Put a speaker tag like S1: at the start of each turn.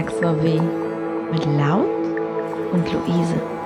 S1: Montagssorbet mit Laut und Luise.